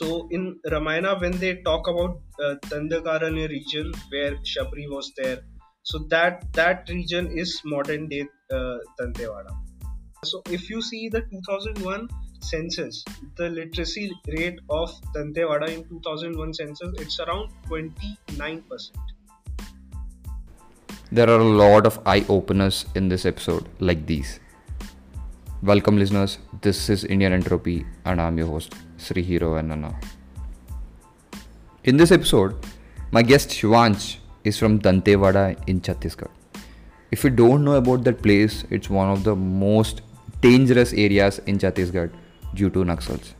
So in Ramayana, when they talk about uh, region where Shabri was there, so that that region is modern day uh. So if you see the 2001 census, the literacy rate of Dantewada in 2001 census, it's around 29%. There are a lot of eye openers in this episode, like these. Welcome, listeners. This is Indian Entropy, and I'm your host, Sri Hero Annana. In this episode, my guest Shivansh is from Dantewada in Chhattisgarh. If you don't know about that place, it's one of the most dangerous areas in Chhattisgarh due to Naxals.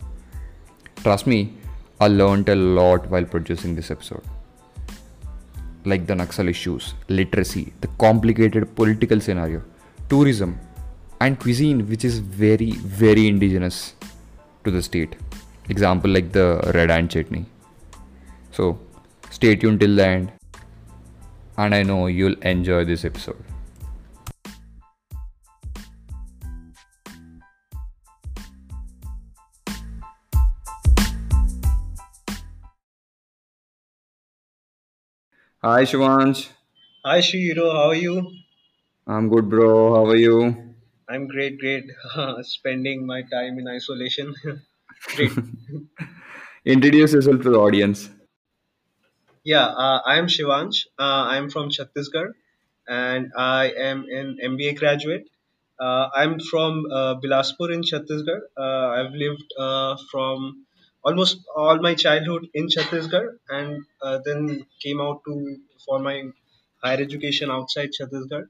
Trust me, I learned a lot while producing this episode like the Naxal issues, literacy, the complicated political scenario, tourism, and cuisine, which is very, very indigenous to the state. Example like the red ant chutney. So, stay tuned till the end, and I know you'll enjoy this episode. Hi Shivansh. Hi Shiro, how are you? I'm good, bro. How are you? I'm great, great. Spending my time in isolation. great. Introduce yourself to the audience. Yeah, uh, I am Shivansh. Uh, I'm from Chhattisgarh and I am an MBA graduate. Uh, I'm from uh, Bilaspur in Chhattisgarh. Uh, I've lived uh, from almost all my childhood in Chhattisgarh and uh, then came out to for my higher education outside Chhattisgarh.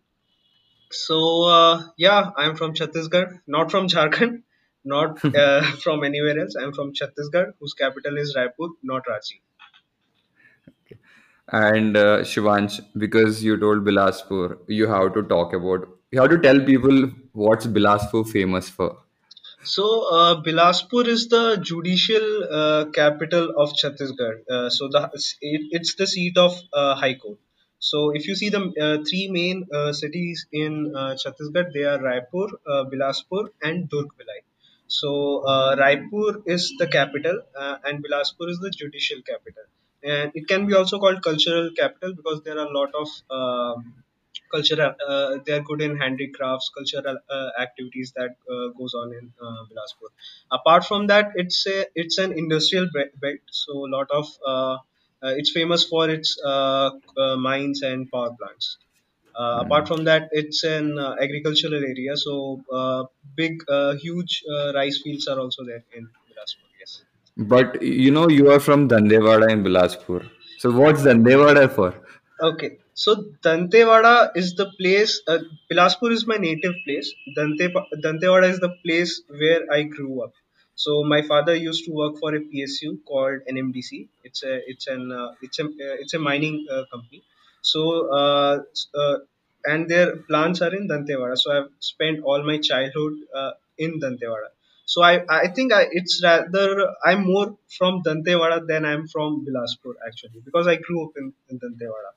So uh, yeah, I'm from Chhattisgarh, not from Jharkhand, not uh, from anywhere else. I'm from Chhattisgarh, whose capital is Raipur, not Ranchi. And uh, Shivansh, because you told Bilaspur, you have to talk about, you have to tell people what's Bilaspur famous for. So, uh, Bilaspur is the judicial uh, capital of Chhattisgarh. Uh, so, the it, it's the seat of uh, High Court. So, if you see the uh, three main uh, cities in uh, Chhattisgarh, they are Raipur, uh, Bilaspur, and Durg. So, uh, Raipur is the capital, uh, and Bilaspur is the judicial capital. And it can be also called cultural capital because there are a lot of um cultural they are good in handicrafts cultural activities that goes on in Bilaspur. Apart from that, it's a it's an industrial belt, so a lot of it's famous for its uh, uh, mines and power plants. Uh, apart Mm. from that, it's an uh, agricultural area, so uh, big, uh, huge uh, rice fields are also there in Bilaspur. Yes. But you know, you are from Dandewada in Bilaspur. So what's Dandewada for? Okay, so Dantewada is the place. Uh, Bilaspur is my native place. Dante Dantewada is the place where I grew up. So my father used to work for a PSU called NMDC. It's a it's an uh, it's a uh, it's a mining uh, company. So uh, uh, and their plants are in Dantewada. So I've spent all my childhood uh, in Dantewada. So I I think I, it's rather I'm more from Dantewada than I'm from Bilaspur actually because I grew up in, in Dantewada.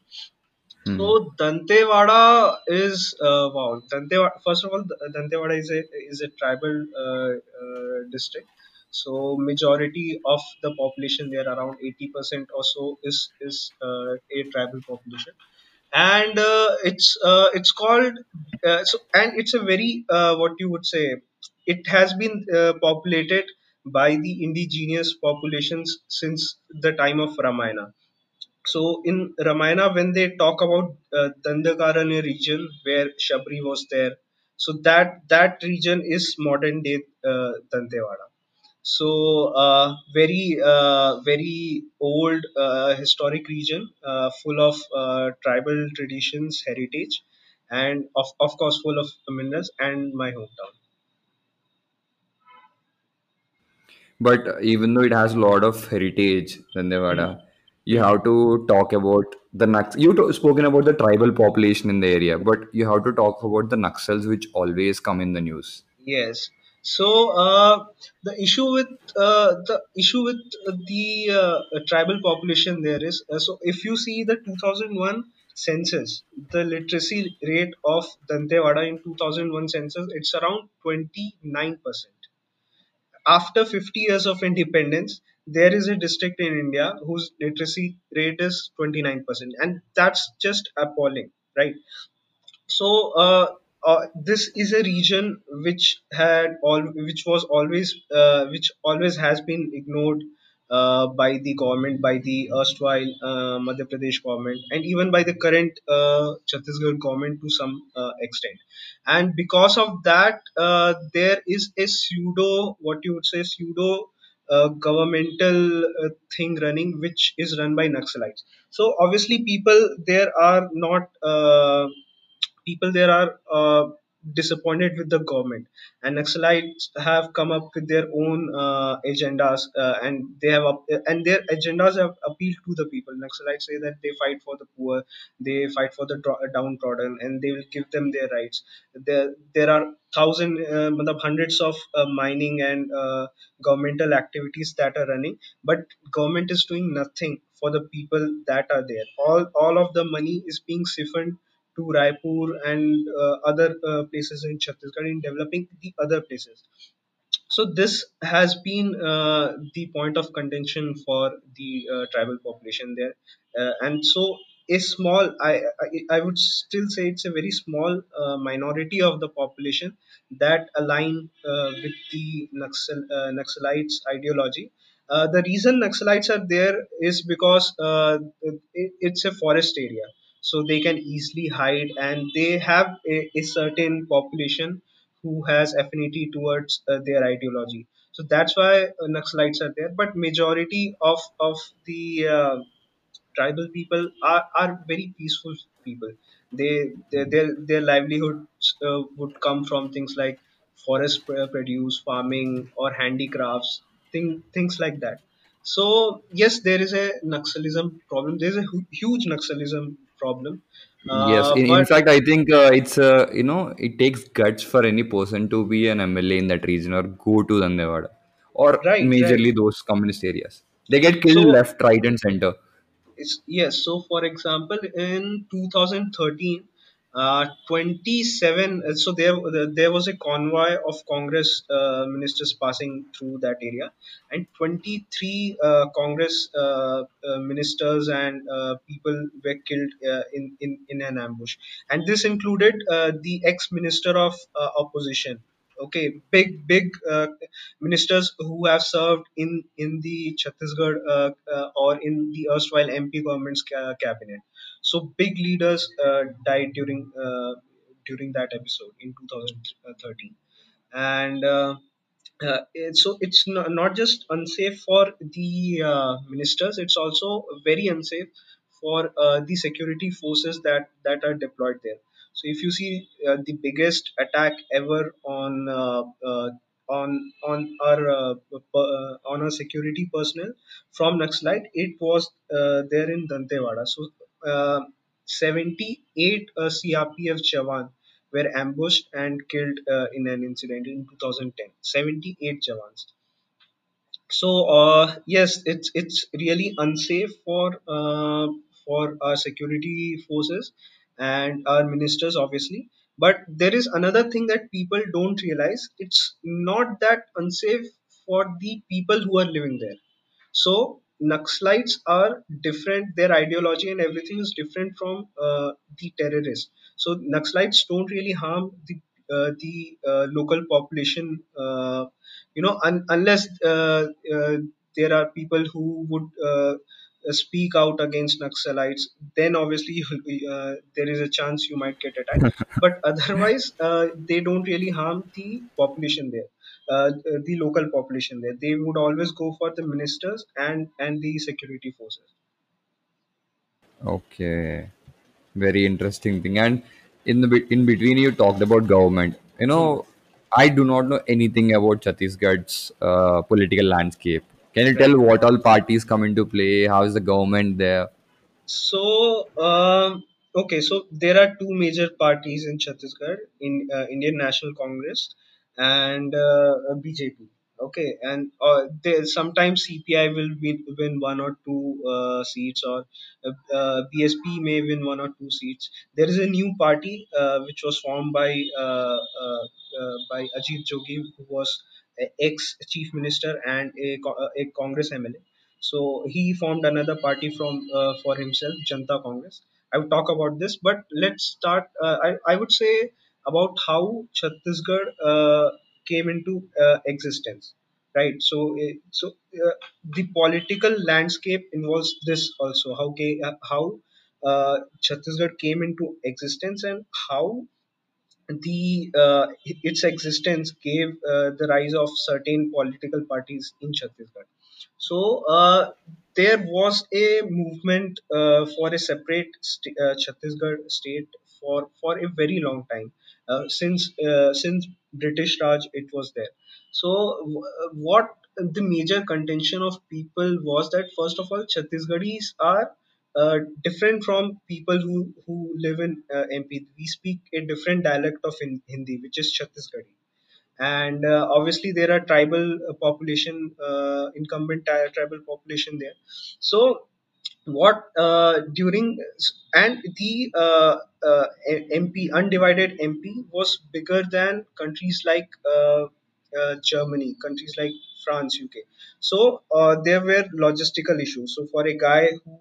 Hmm. So Dantewada is uh, wow. Dantewada, first of all, Dantewada is a is a tribal uh, uh, district. So majority of the population there, around eighty percent or so, is is uh, a tribal population, and uh, it's uh, it's called so and it's a very what you would say. It has been populated by the indigenous populations since the time of Ramayana so in Ramayana, when they talk about uh, Dandakaranya region where Shabri was there, so that that region is modern day uh, Dantewada. So uh, very uh, very old uh, historic region, uh, full of uh, tribal traditions, heritage, and of of course full of minerals. And my hometown. But even though it has a lot of heritage, Hmm. Dandewada, you have to talk about the Nax. You to- spoken about the tribal population in the area, but you have to talk about the Naxals, which always come in the news. Yes. So uh, the issue with uh, the issue with the uh, tribal population there is uh, so if you see the 2001 census, the literacy rate of Dantewada in 2001 census it's around 29%. After 50 years of independence, there is a district in India whose literacy rate is 29%, and that's just appalling, right? so uh, uh, this is a region which had all which was always uh, which always has been ignored uh, by the government by the erstwhile uh, Madhya Pradesh government and even by the current uh, Chhattisgarh government to some uh, extent and because of that uh, there is a pseudo what you would say pseudo uh, governmental uh, thing running which is run by Naxalites. So obviously people there are not uh, people there are uh, disappointed with the government. And Naxalites have come up with their own uh, agendas uh, and they have and their agendas have appealed to the people. Naxalites say that they fight for the poor they fight for the downtrodden and they will give them their rights. There there are thousand uh, hundreds of uh, mining and uh, governmental activities that are running but government is doing nothing for the people that are there. All all of the money is being siphoned to Raipur and uh, other uh, places in Chhattisgarh in developing the other places. So this has been uh, the point of contention for the tribal population there, and so a small, I, I I would still say it's a very small uh, minority of the population that align uh, with the Naxal, uh, Naxalites ideology. The reason Naxalites are there is because it, it's a forest area, so they can easily hide, and they have a, a certain population who has affinity towards uh, their ideology. So that's why uh, Naxalites are there. But majority of of the uh, tribal people are, are very peaceful people. They, their their livelihoods uh, would come from things like forest produce, farming, or handicrafts, thing, things like that. So yes, there is a Naxalism problem. There is a hu- huge Naxalism problem. Yes, Uh, in, in but fact, I think uh, it's uh, you know it takes guts for any person to be an MLA in that region or go to Dandewada or right, right. majorly those communist areas. They get killed So left, right, and center. It's, yes. So, for example, in 2013, uh, 27. uh, So there, there was a convoy of Congress uh, ministers passing through that area, and 23 uh, Congress uh, ministers and people were killed in, in in an ambush, and this included the ex-minister of uh, opposition okay big big ministers who have served in in the Chhattisgarh or in the erstwhile MP government's ca- cabinet. So big leaders uh, died during uh, during that episode in 2013, and uh, uh, so it's not, just unsafe for the uh, ministers; it's also very unsafe for uh, the security forces that that are deployed there. So if you see the biggest attack ever on on on our uh, on our security personnel from Naxalite, it was uh, there in Dantewada. So 78 uh, CRPF Jawan were ambushed and killed uh, in an incident in 2010. 78 Jawans. So uh, yes it's it's really unsafe for uh, for our security forces and our ministers obviously. But there is another thing that people don't realize. It's not that unsafe for the people who are living there. So Naxalites are different. Their ideology and everything is different from uh, the terrorists. So Naxalites don't really harm the uh, the uh, local population. Uh, you know, un- unless uh, uh, there are people who would uh, speak out against Naxalites, then obviously uh, there is a chance you might get attacked. But otherwise, uh, they don't really harm the population there uh, the local population there. They would always go for the ministers and and the security forces. Okay, very interesting thing. And in the in between, you talked about government. You know, I do not know anything about Chhattisgarh's uh, political landscape. Can you tell what all parties come into play? How is the government there? So, um, okay, so there are two major parties in Chhattisgarh, in uh, Indian National Congress and uh, BJP. Okay, and uh, there sometimes CPI will win, win one or two uh, seats, or uh, uh, BSP may win one or two seats. There is a new party uh, which was formed by uh, uh, uh, by Ajit Jogi, who was ex chief minister and a, uh, a Congress MLA. So he formed another party from uh, for himself, Janta Congress. I will talk about this, but let's start. Uh, I I would say about how Chhattisgarh uh, came into uh, existence, right? So uh, so uh, the political landscape involves this also. How uh, how uh, Chhattisgarh came into existence and how the uh, its existence gave the rise of certain political parties in Chhattisgarh. So there was a movement for a separate st- Chhattisgarh state for for a very long time since uh, since British Raj it was there. So uh, what the major contention of people was that first of all Chhattisgarhis are uh, different from people who, who live in uh, MP. We speak a different dialect of in, Hindi, which is Chhattisgarhi. And uh, obviously, there are tribal uh, population, uh, incumbent tribal population there. So, what uh, during and the uh, uh, MP undivided MP was bigger than countries like uh, uh, Germany, countries like France, UK. So uh, there were logistical issues. So for a guy who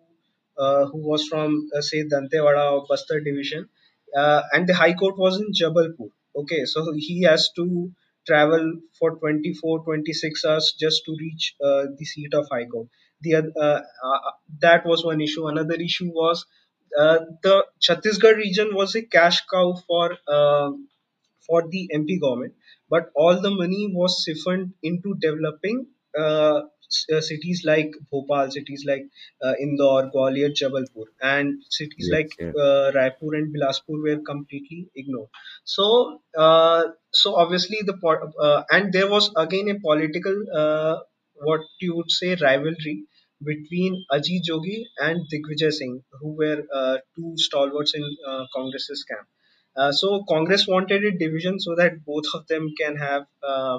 uh, who was from uh, say Dantewada or Bastar division, uh, and the High Court was in Jabalpur. Okay, so he has to travel for 24, 26 hours just to reach uh, the seat of High Court. The uh, uh, that was one issue. Another issue was uh, the Chhattisgarh region was a cash cow for for the MP government, but all the money was siphoned into developing uh, cities like Bhopal, cities like uh, Indore, Gwalior, Jabalpur, and cities Yes, like yes. uh, Raipur and Bilaspur were completely ignored. So, uh, so obviously the uh, and there was again a political uh, what you would say rivalry between Ajit Jogi and Digvijay Singh, who were uh, two stalwarts in uh, Congress's camp. Uh, so Congress wanted a division so that both of them can have uh,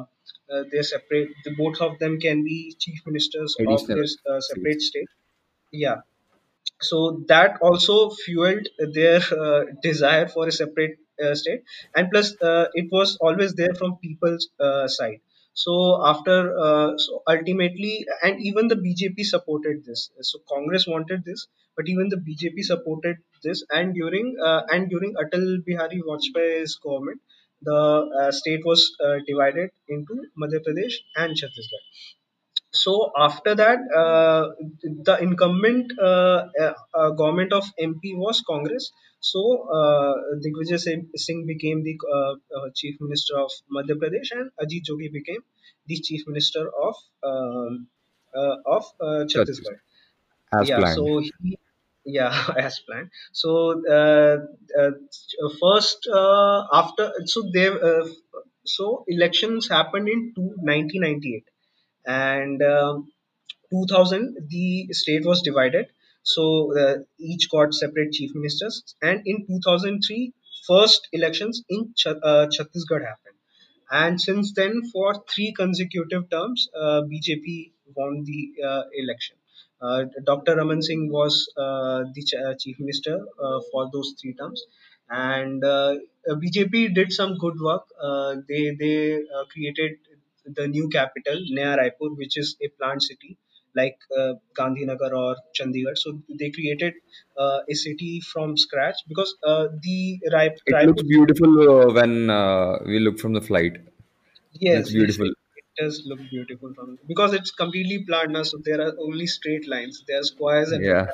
uh, their separate. The, both of them can be chief ministers of Additional their uh, separate state. Yeah, so that also fueled their uh, desire for a separate uh, state and plus uh, it was always there from people's uh, side so after uh, so ultimately and even the bjp supported this. So congress wanted this but even the bjp supported this. And during uh, and during atal bihari vajpayee's government the uh, state was uh, divided into madhya pradesh and chhattisgarh so after that, uh, the incumbent uh, uh, uh, government of MP was Congress. So uh, Digvijay Singh became the uh, uh, chief minister of Madhya Pradesh, and Ajit Jogi became the chief minister of um, uh, of uh, Chhattisgarh. As Yeah. planned. So he, yeah, as planned. So uh, uh, first uh, after so uh, so elections happened in two, 1998 and um, 2000 the state was divided. So uh, each got separate chief ministers. And in 2003 first elections in Ch- uh, chhattisgarh happened. And since then for three consecutive terms uh, bjp won the uh, election. Uh, dr raman singh was uh, the ch- chief minister for those three terms. And bjp did some good work. They they created the new capital Naya Raipur which is a planned city like uh, Gandhinagar or Chandigarh. So they created uh, a city from scratch because uh, the Rai- It looks beautiful uh, when uh, we look from the flight. Yes, yes, beautiful. it, it does look beautiful from because it's completely planned now, so there are only straight lines. There are squares and Yeah.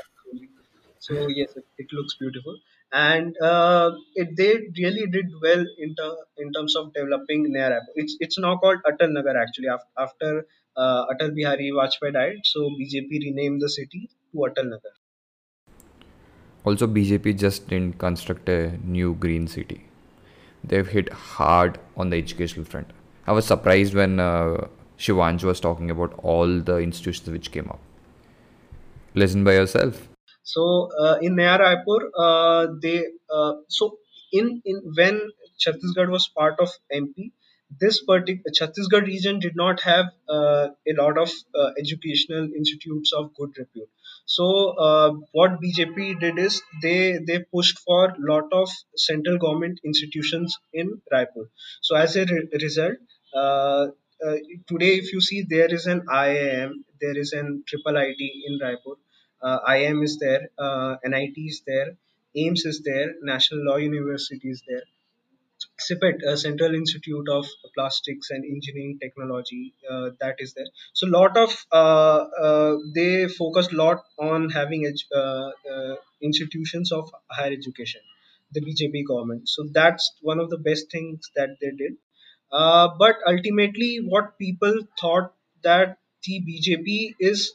So yes, it, it looks beautiful, and uh, it they really did well in ter, in terms of developing Naya app. It's it's now called Atal Nagar actually after after uh, Atal Bihari Vajpayee died. So BJP renamed the city to Atal Nagar. Also, BJP just didn't construct a new green city. They've hit hard on the educational front. I was surprised when uh, was talking about all the institutions which came up. Listen by yourself. So uh, in Naya Raipur, uh, they uh, so in in when Chhattisgarh was part of MP, this particular Chhattisgarh region did not have uh, a lot of uh, educational institutes of good repute. So uh, what BJP did is they they pushed for lot of central government institutions in Raipur. So as a re- result. Today if you see there is an IIM, there is an triple IT in Raipur. Uh, IIM is there, uh, NIT is there, AIIMS is there, National Law University is there. CIPET, uh, Central Institute of Plastics and Engineering Technology, uh, that is there. So lot of uh, uh, they focus lot on having edu- uh, uh, institutions of higher education. The BJP government. So that's one of the best things that they did. But ultimately, what people thought that the BJP is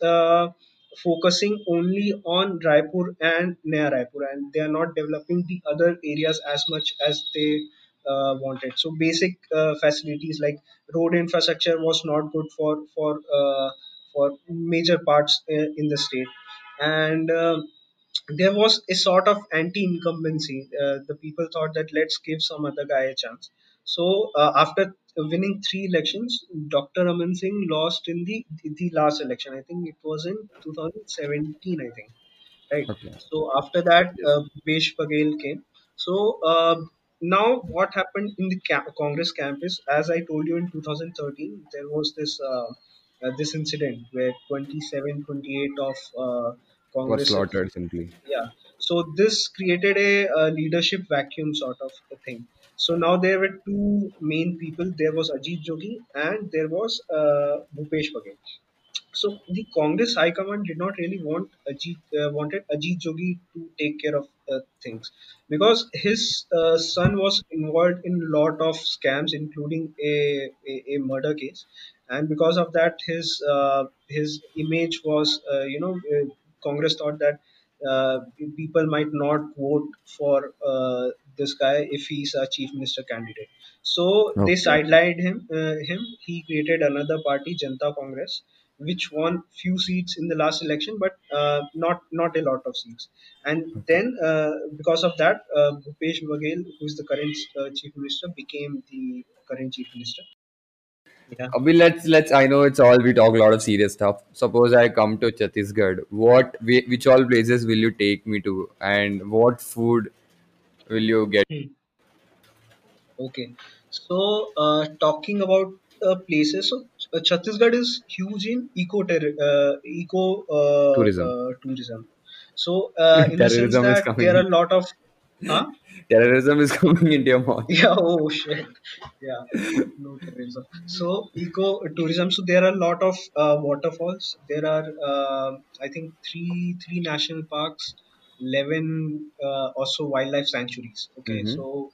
focusing only on Raipur and Naya Raipur, and they are not developing the other areas as much as they uh, wanted. So basic uh, facilities like road infrastructure was not good for for uh, for major parts uh, in the state, and um there was a sort of anti-incumbency. Uh, the people thought that let's give some other guy a chance. So uh, after winning three elections, Dr. Raman Singh lost in the the last election. I think it was in 2017. I think right. Okay. So after that, uh, Baghel came. So uh, now what happened in the ca- Congress camp is, as I told you in 2013, there was this. Uh, uh, this incident where 27, 28 of uh, Was slaughtered simply. yeah so this created a, uh leadership vacuum sort of a thing so now there were two main people. There was ajit jogi and there was uh, bhupesh baghel so the Congress High Command did not really want Ajit uh, wanted Ajit Jogi to take care of uh, things because his uh, son was involved in a lot of scams, including a, a, a murder case, and because of that, his uh, his image was uh, you know Congress thought that people might not vote for this guy if he's a chief minister candidate. So they sidelined him. Uh, him. He created another party, Janta Congress, which won few seats in the last election, but uh, not not a lot of seats. And then uh, because of that, uh, Bhupesh Baghel, who is the current uh, chief minister, became the current chief minister. Yeah. I mean, let's let's. I know it's all we talk a lot of serious stuff. Suppose I come to Chhattisgarh. What, which all places will you take me to, and what food will you get? Hmm. Okay. So uh, talking about uh, places, so uh, Chhattisgarh is huge in eco ter- uh, eco uh, Tourism. uh, tourism. So uh, in the sense that there are a lot of huh? Terrorism is coming into your mouth. Yeah, oh shit. Yeah, no tourism. So eco tourism. So there are a lot of uh, waterfalls. There are, uh, I think, three three national parks, eleven uh, also wildlife sanctuaries. Okay, Mm-hmm. so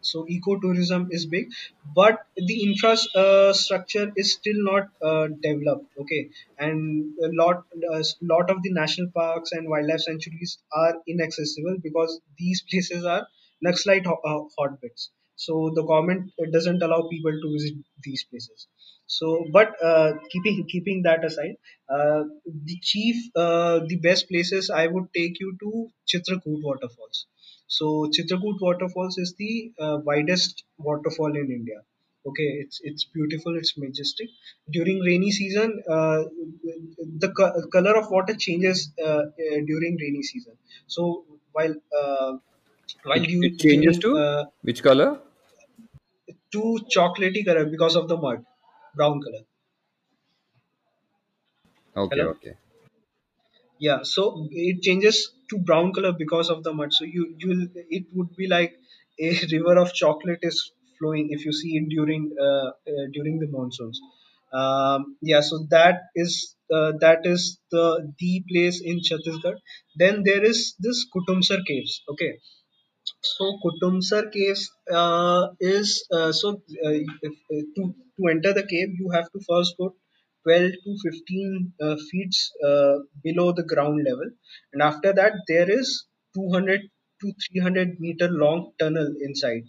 so ecotourism is big, but the infrastructure is still not uh, developed. Okay, and a lot a lot of the national parks and wildlife sanctuaries are inaccessible because these places are Naxalite ho- uh, hotbeds. So the government uh, doesn't allow people to visit these places. So, but uh, keeping keeping that aside, uh, the chief, uh, the best places I would take you to Chitrakoot waterfalls. So Chitrakoot waterfalls is the uh, widest waterfall in India. Okay, it's it's beautiful, it's majestic. During rainy season, uh, the co- color of water changes uh, uh, during rainy season. So while uh, while It du- it changes during to uh, which color? To chocolatey color because of the mud, brown color. Okay, Hello. okay. Yeah, so it changes to brown color because of the mud. So you you'll it would be like a river of chocolate is flowing if you see it during uh, uh, during the monsoons. Um, yeah, so that is uh, that is the the place in Chhattisgarh. Then there is this Kutumsar caves. Okay, So Kutumsar caves uh, is uh, so uh, if, uh, to to enter the cave you have to first go 12 to 15 uh, feet uh, below the ground level, and after that there is 200 to 300 meter long tunnel inside.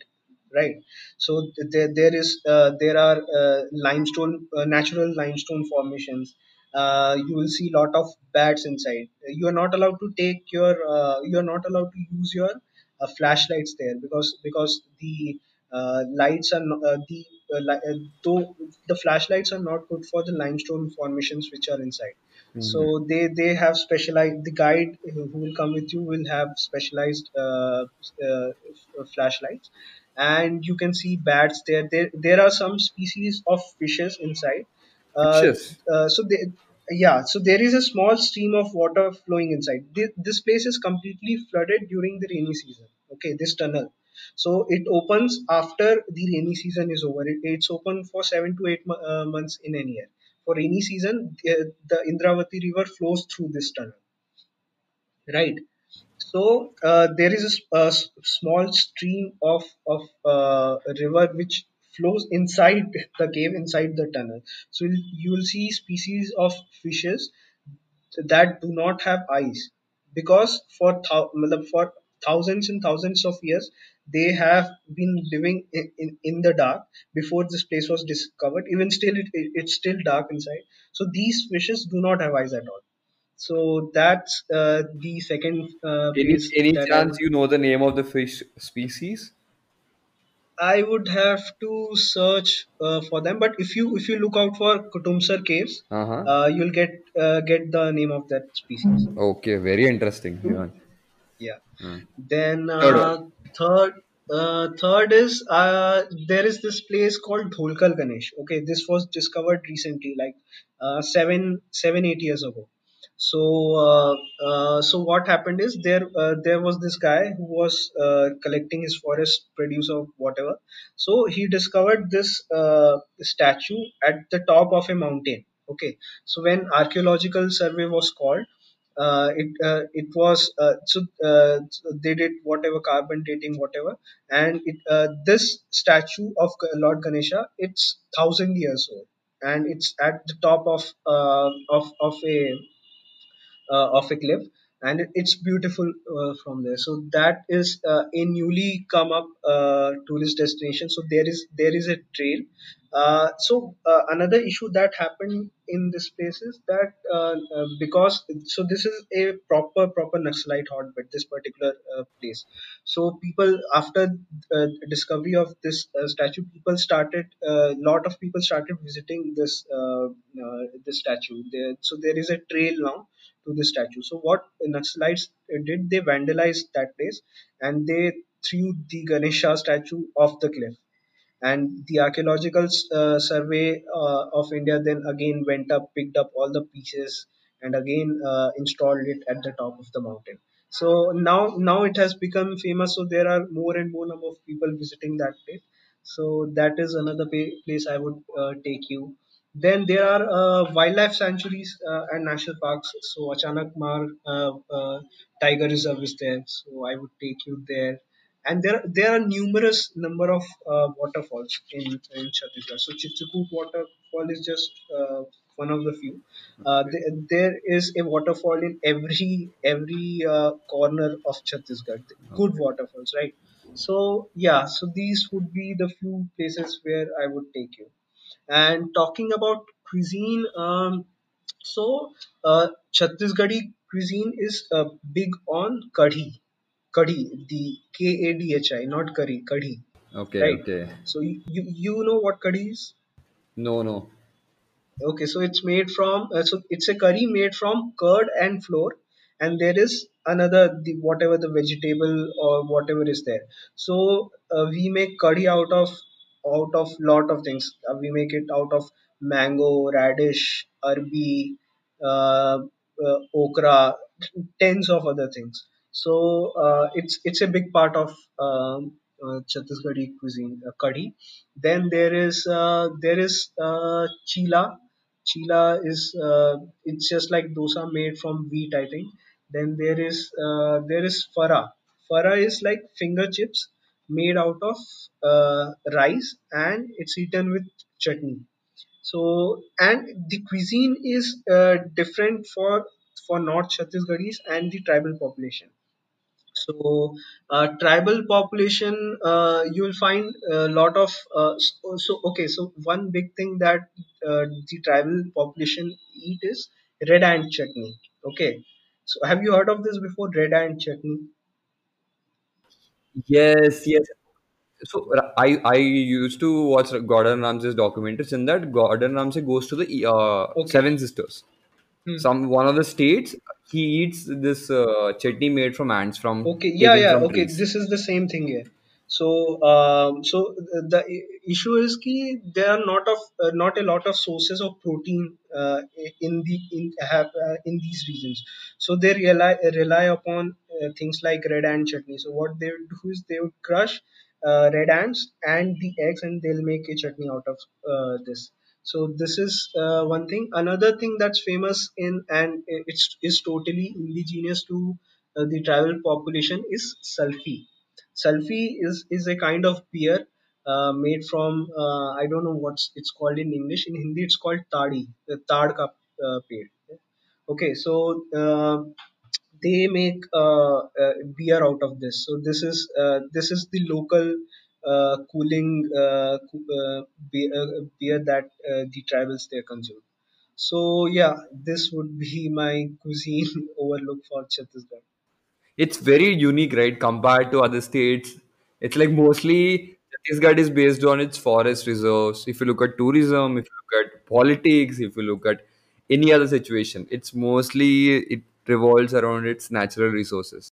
Right. So th- there there is uh, there are uh, limestone uh, natural limestone formations. Uh, you will see lot of bats inside. You are not allowed to take your uh, you are not allowed to use your uh, flashlights there because because the uh, lights are no, uh, the uh, li- uh, though the flashlights are not good for the limestone formations which are inside Mm-hmm. so they they have specialized the guide who will come with you will have specialized uh, uh, flashlights and you can see bats there. There there are some species of fishes inside. Uh, Fishes. uh, so they, yeah, so there is a small stream of water flowing inside. This, place is completely flooded during the rainy season. Okay, this tunnel. So it opens after the rainy season is over. It, it's open for seven to eight mo- uh, months in a year. For rainy season, the, Indravati river flows through this tunnel. Right. So uh, there is a, small stream of of uh, river which flows inside the cave, inside the tunnel. So you will see species of fishes that do not have eyes because for for thousands and thousands of years they have been living in, in, in the dark before this place was discovered even still it, it- it's still dark inside so these fishes do not have eyes at all so that's uh, the second uh, Any any that i chance you know the name of the fish species? I would have to search uh, for them but if you if you look out for kutumsar caves Uh huh. uh, you'll get uh, get the name of that species Okay, very interesting. Yeah. yeah Uh, Then Third uh, third uh, third is uh, there is this place called Dholkal Ganesh. Okay, this was discovered recently, like uh, seven seven eight years ago. So uh, uh, so what happened is there uh, there was this guy who was uh, collecting his forest produce or whatever. So he discovered this uh, statue at the top of a mountain. Okay, so when archaeological survey was called uh, it it was so they did whatever carbon dating whatever and it this statue of Lord Ganesha it's thousand years old and it's at the top of of of a uh, of a cliff and it's beautiful uh, from there. So that is uh, a newly come up uh, tourist destination. So there is there is a trail. Uh, so uh, another issue that happened in this place is that because so this is a proper proper Naxalite hotbed this particular place. So people after discovery of this statue people started a lot of people started visiting this this statue. There so there is a trail now to the statue. So what Naxalites did, they vandalized that place and they threw the Ganesha statue off the cliff and the archaeological uh, survey uh, of India then again went up, picked up all the pieces, and again uh, installed it at the top of the mountain. So now, now it has become famous. So there are more and more number of people visiting that place. So that is another place I would uh, take you. Then there are uh, wildlife sanctuaries uh, and national parks. So Achanakmar uh, uh, Tiger Reserve is there. So I would take you there and there there are numerous number of uh, waterfalls in in Chhattisgarh. So Chitrakoot waterfall is just uh, one of the few. Uh, there, there is a waterfall in every every uh, corner of Chhattisgarh. Good waterfalls, right? So yeah, so these would be the few places where I would take you. And talking about cuisine, um, so uh, Chhattisgarhi cuisine is uh, big on kadhi kadhi, the K A D H I, not curry, kadhi, Okay. right? Okay. So you, you know what kadhi is? No. No. Okay, so it's made from uh, so it's a curry made from curd and flour, and there is another the whatever the vegetable or whatever is there. So uh, we make curry out of out of lot of things. Uh, we make it out of mango, radish, arbi, uh, uh, okra, tens of other things. So uh, it's it's a big part of um, uh, Chhattisgarhi cuisine, uh, curry. Then there is uh, there is uh, chila Chila is uh, it's just like dosa made from wheat, I think. Then there is uh, there is fara. Fara is like finger chips made out of uh, rice and it's eaten with chutney. So and the cuisine is uh, different for for North Chhattisgarhis and the tribal population. So, uh, tribal population, uh, you will find a lot of. Uh, so, okay, so one big thing that uh, the tribal population eat is red ant chutney. Okay, so have you heard of this before? Red ant chutney. Yes. Yes. So I I used to watch Gordon Ramsay's documentaries. In that, Gordon Ramsay goes to the uh, Okay. Seven Sisters. Hmm. Some one of the states. He eats this uh, chutney made from ants from Okay. Yeah. taken Yeah. from Okay. trees. This is the same thing here. So um, so the issue is ki there are not of uh, not a lot of sources of protein uh, in the in have uh, in these regions. So they rely rely upon uh, things like red ant chutney. So what they would do is they would crush uh, red ants and the eggs and they'll make a chutney out of uh, this. So this is uh, one thing. Another thing that's famous in and it's is totally indigenous to uh, the tribal population is sulfi Sulfi is is a kind of beer uh, made from uh, I don't know what's it's called in English. In Hindi, it's called tadi, the tad ka uh. Okay, so uh, they make uh, uh, beer out of this. So this is this is the local cooling beer, that the tribals there consume. So yeah, this would be my cuisine overlook for Chhattisgarh. It's very unique, right? Compared to other states, it's like mostly Chhattisgarh is based on its forest reserves. If you look at tourism, if you look at politics, if you look at any other situation, it's mostly it revolves around its natural resources.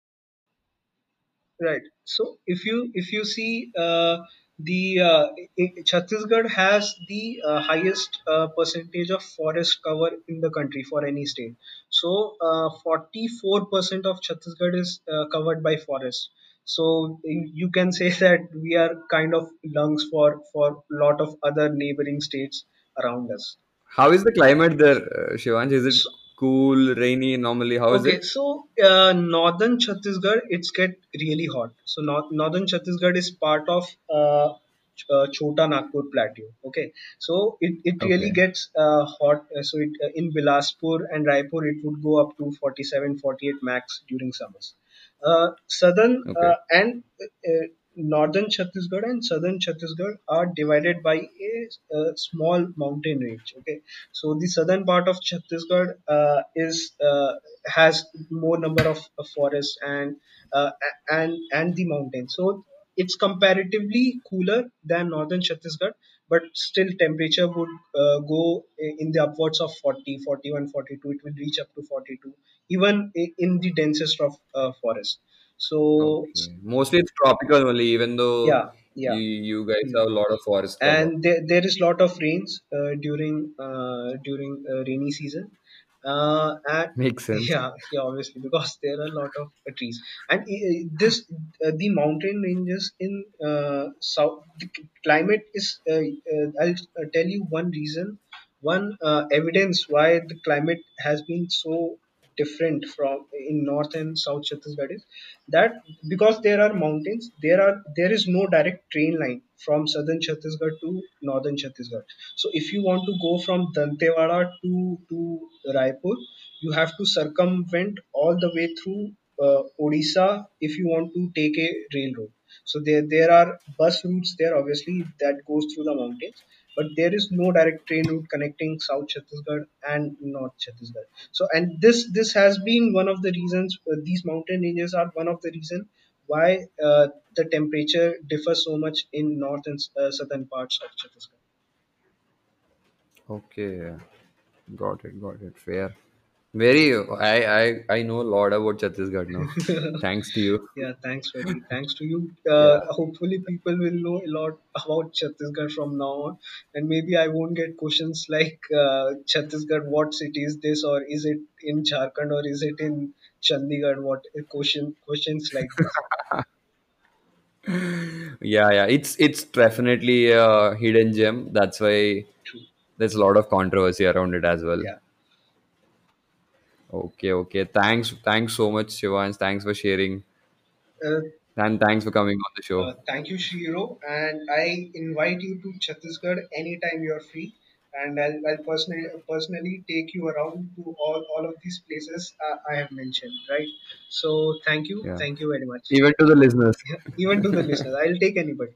Right. So if you if you see uh, the uh, Chhattisgarh has the uh, highest uh, percentage of forest cover in the country for any state. So uh, 44% of Chhattisgarh is uh, covered by forest. So you can say that we are kind of lungs for for lot of other neighboring states around us. How is the climate there, uh, Shivansh? Is it cool, rainy normally? How is Okay, it? so uh, northern Chhattisgarh, it's get really hot. So north, northern Chhattisgarh is part of uh, Ch- uh, Chota Nagpur Plateau. Okay, so it, it really gets uh, hot. Uh, so it, uh, in Bilaspur and Raipur, it would go up to 47, 48 max during summers. Uh, southern uh, okay, and uh, northern Chhattisgarh and southern Chhattisgarh are divided by a, uh small mountain range. Okay, so the southern part of Chhattisgarh uh, is uh, has more number of, of forests and uh, and and the mountains. So it's comparatively cooler than northern Chhattisgarh, but still temperature would uh, go in the upwards of 40, 41, 42. It will reach up to 42, even in the densest of uh, forest. So okay. Mostly it's tropical only, even though yeah, you yeah. you guys Hmm have a lot of forest cover. and there, there is lot of rains uh, during uh, during uh, rainy season uh, and Makes sense. yeah yeah obviously because there are a lot of uh, trees and uh, this uh, the mountain ranges in uh, south the climate is uh, uh, i'll uh, tell you one reason one uh, evidence why the climate has been so different from in north and south chhattisgarh is that because there are mountains there are there is no direct train line from southern chhattisgarh to northern chhattisgarh. So if you want to go from dantewada to to raipur you have to circumvent all the way through uh, odisha if you want to take a railroad. So there there are bus routes there obviously that goes through the mountains but there is no direct train route connecting south chhattisgarh and north chhattisgarh so and this this has been one of the reasons uh, these mountain ranges are one of the reason why uh, the temperature differs so much in north and uh, southern parts of chhattisgarh Okay, got it, got it. Fair. Very. I I I know a lot about Chhattisgarh now. Thanks to you. yeah thanks very thanks to you uh, Yeah. hopefully people will know a lot about chhattisgarh from now on and maybe i won't get questions like uh, chhattisgarh what city is this or is it in jharkhand or is it in chandigarh what question questions like this Yeah, yeah. It's it's definitely a hidden gem. That's why True. there's a lot of controversy around it as well. yeah Okay, okay. Thanks, thanks so much, Shivans. Thanks for sharing, uh, and thanks for coming on the show. Uh, thank you, Shiro, and I invite you to Chhattisgarh anytime you are free, and I'll, I'll personally personally take you around to all, all of these places uh, I have mentioned. Right. So thank you, Yeah. thank you very much. Even to the listeners. Even to the listeners, I'll take anybody.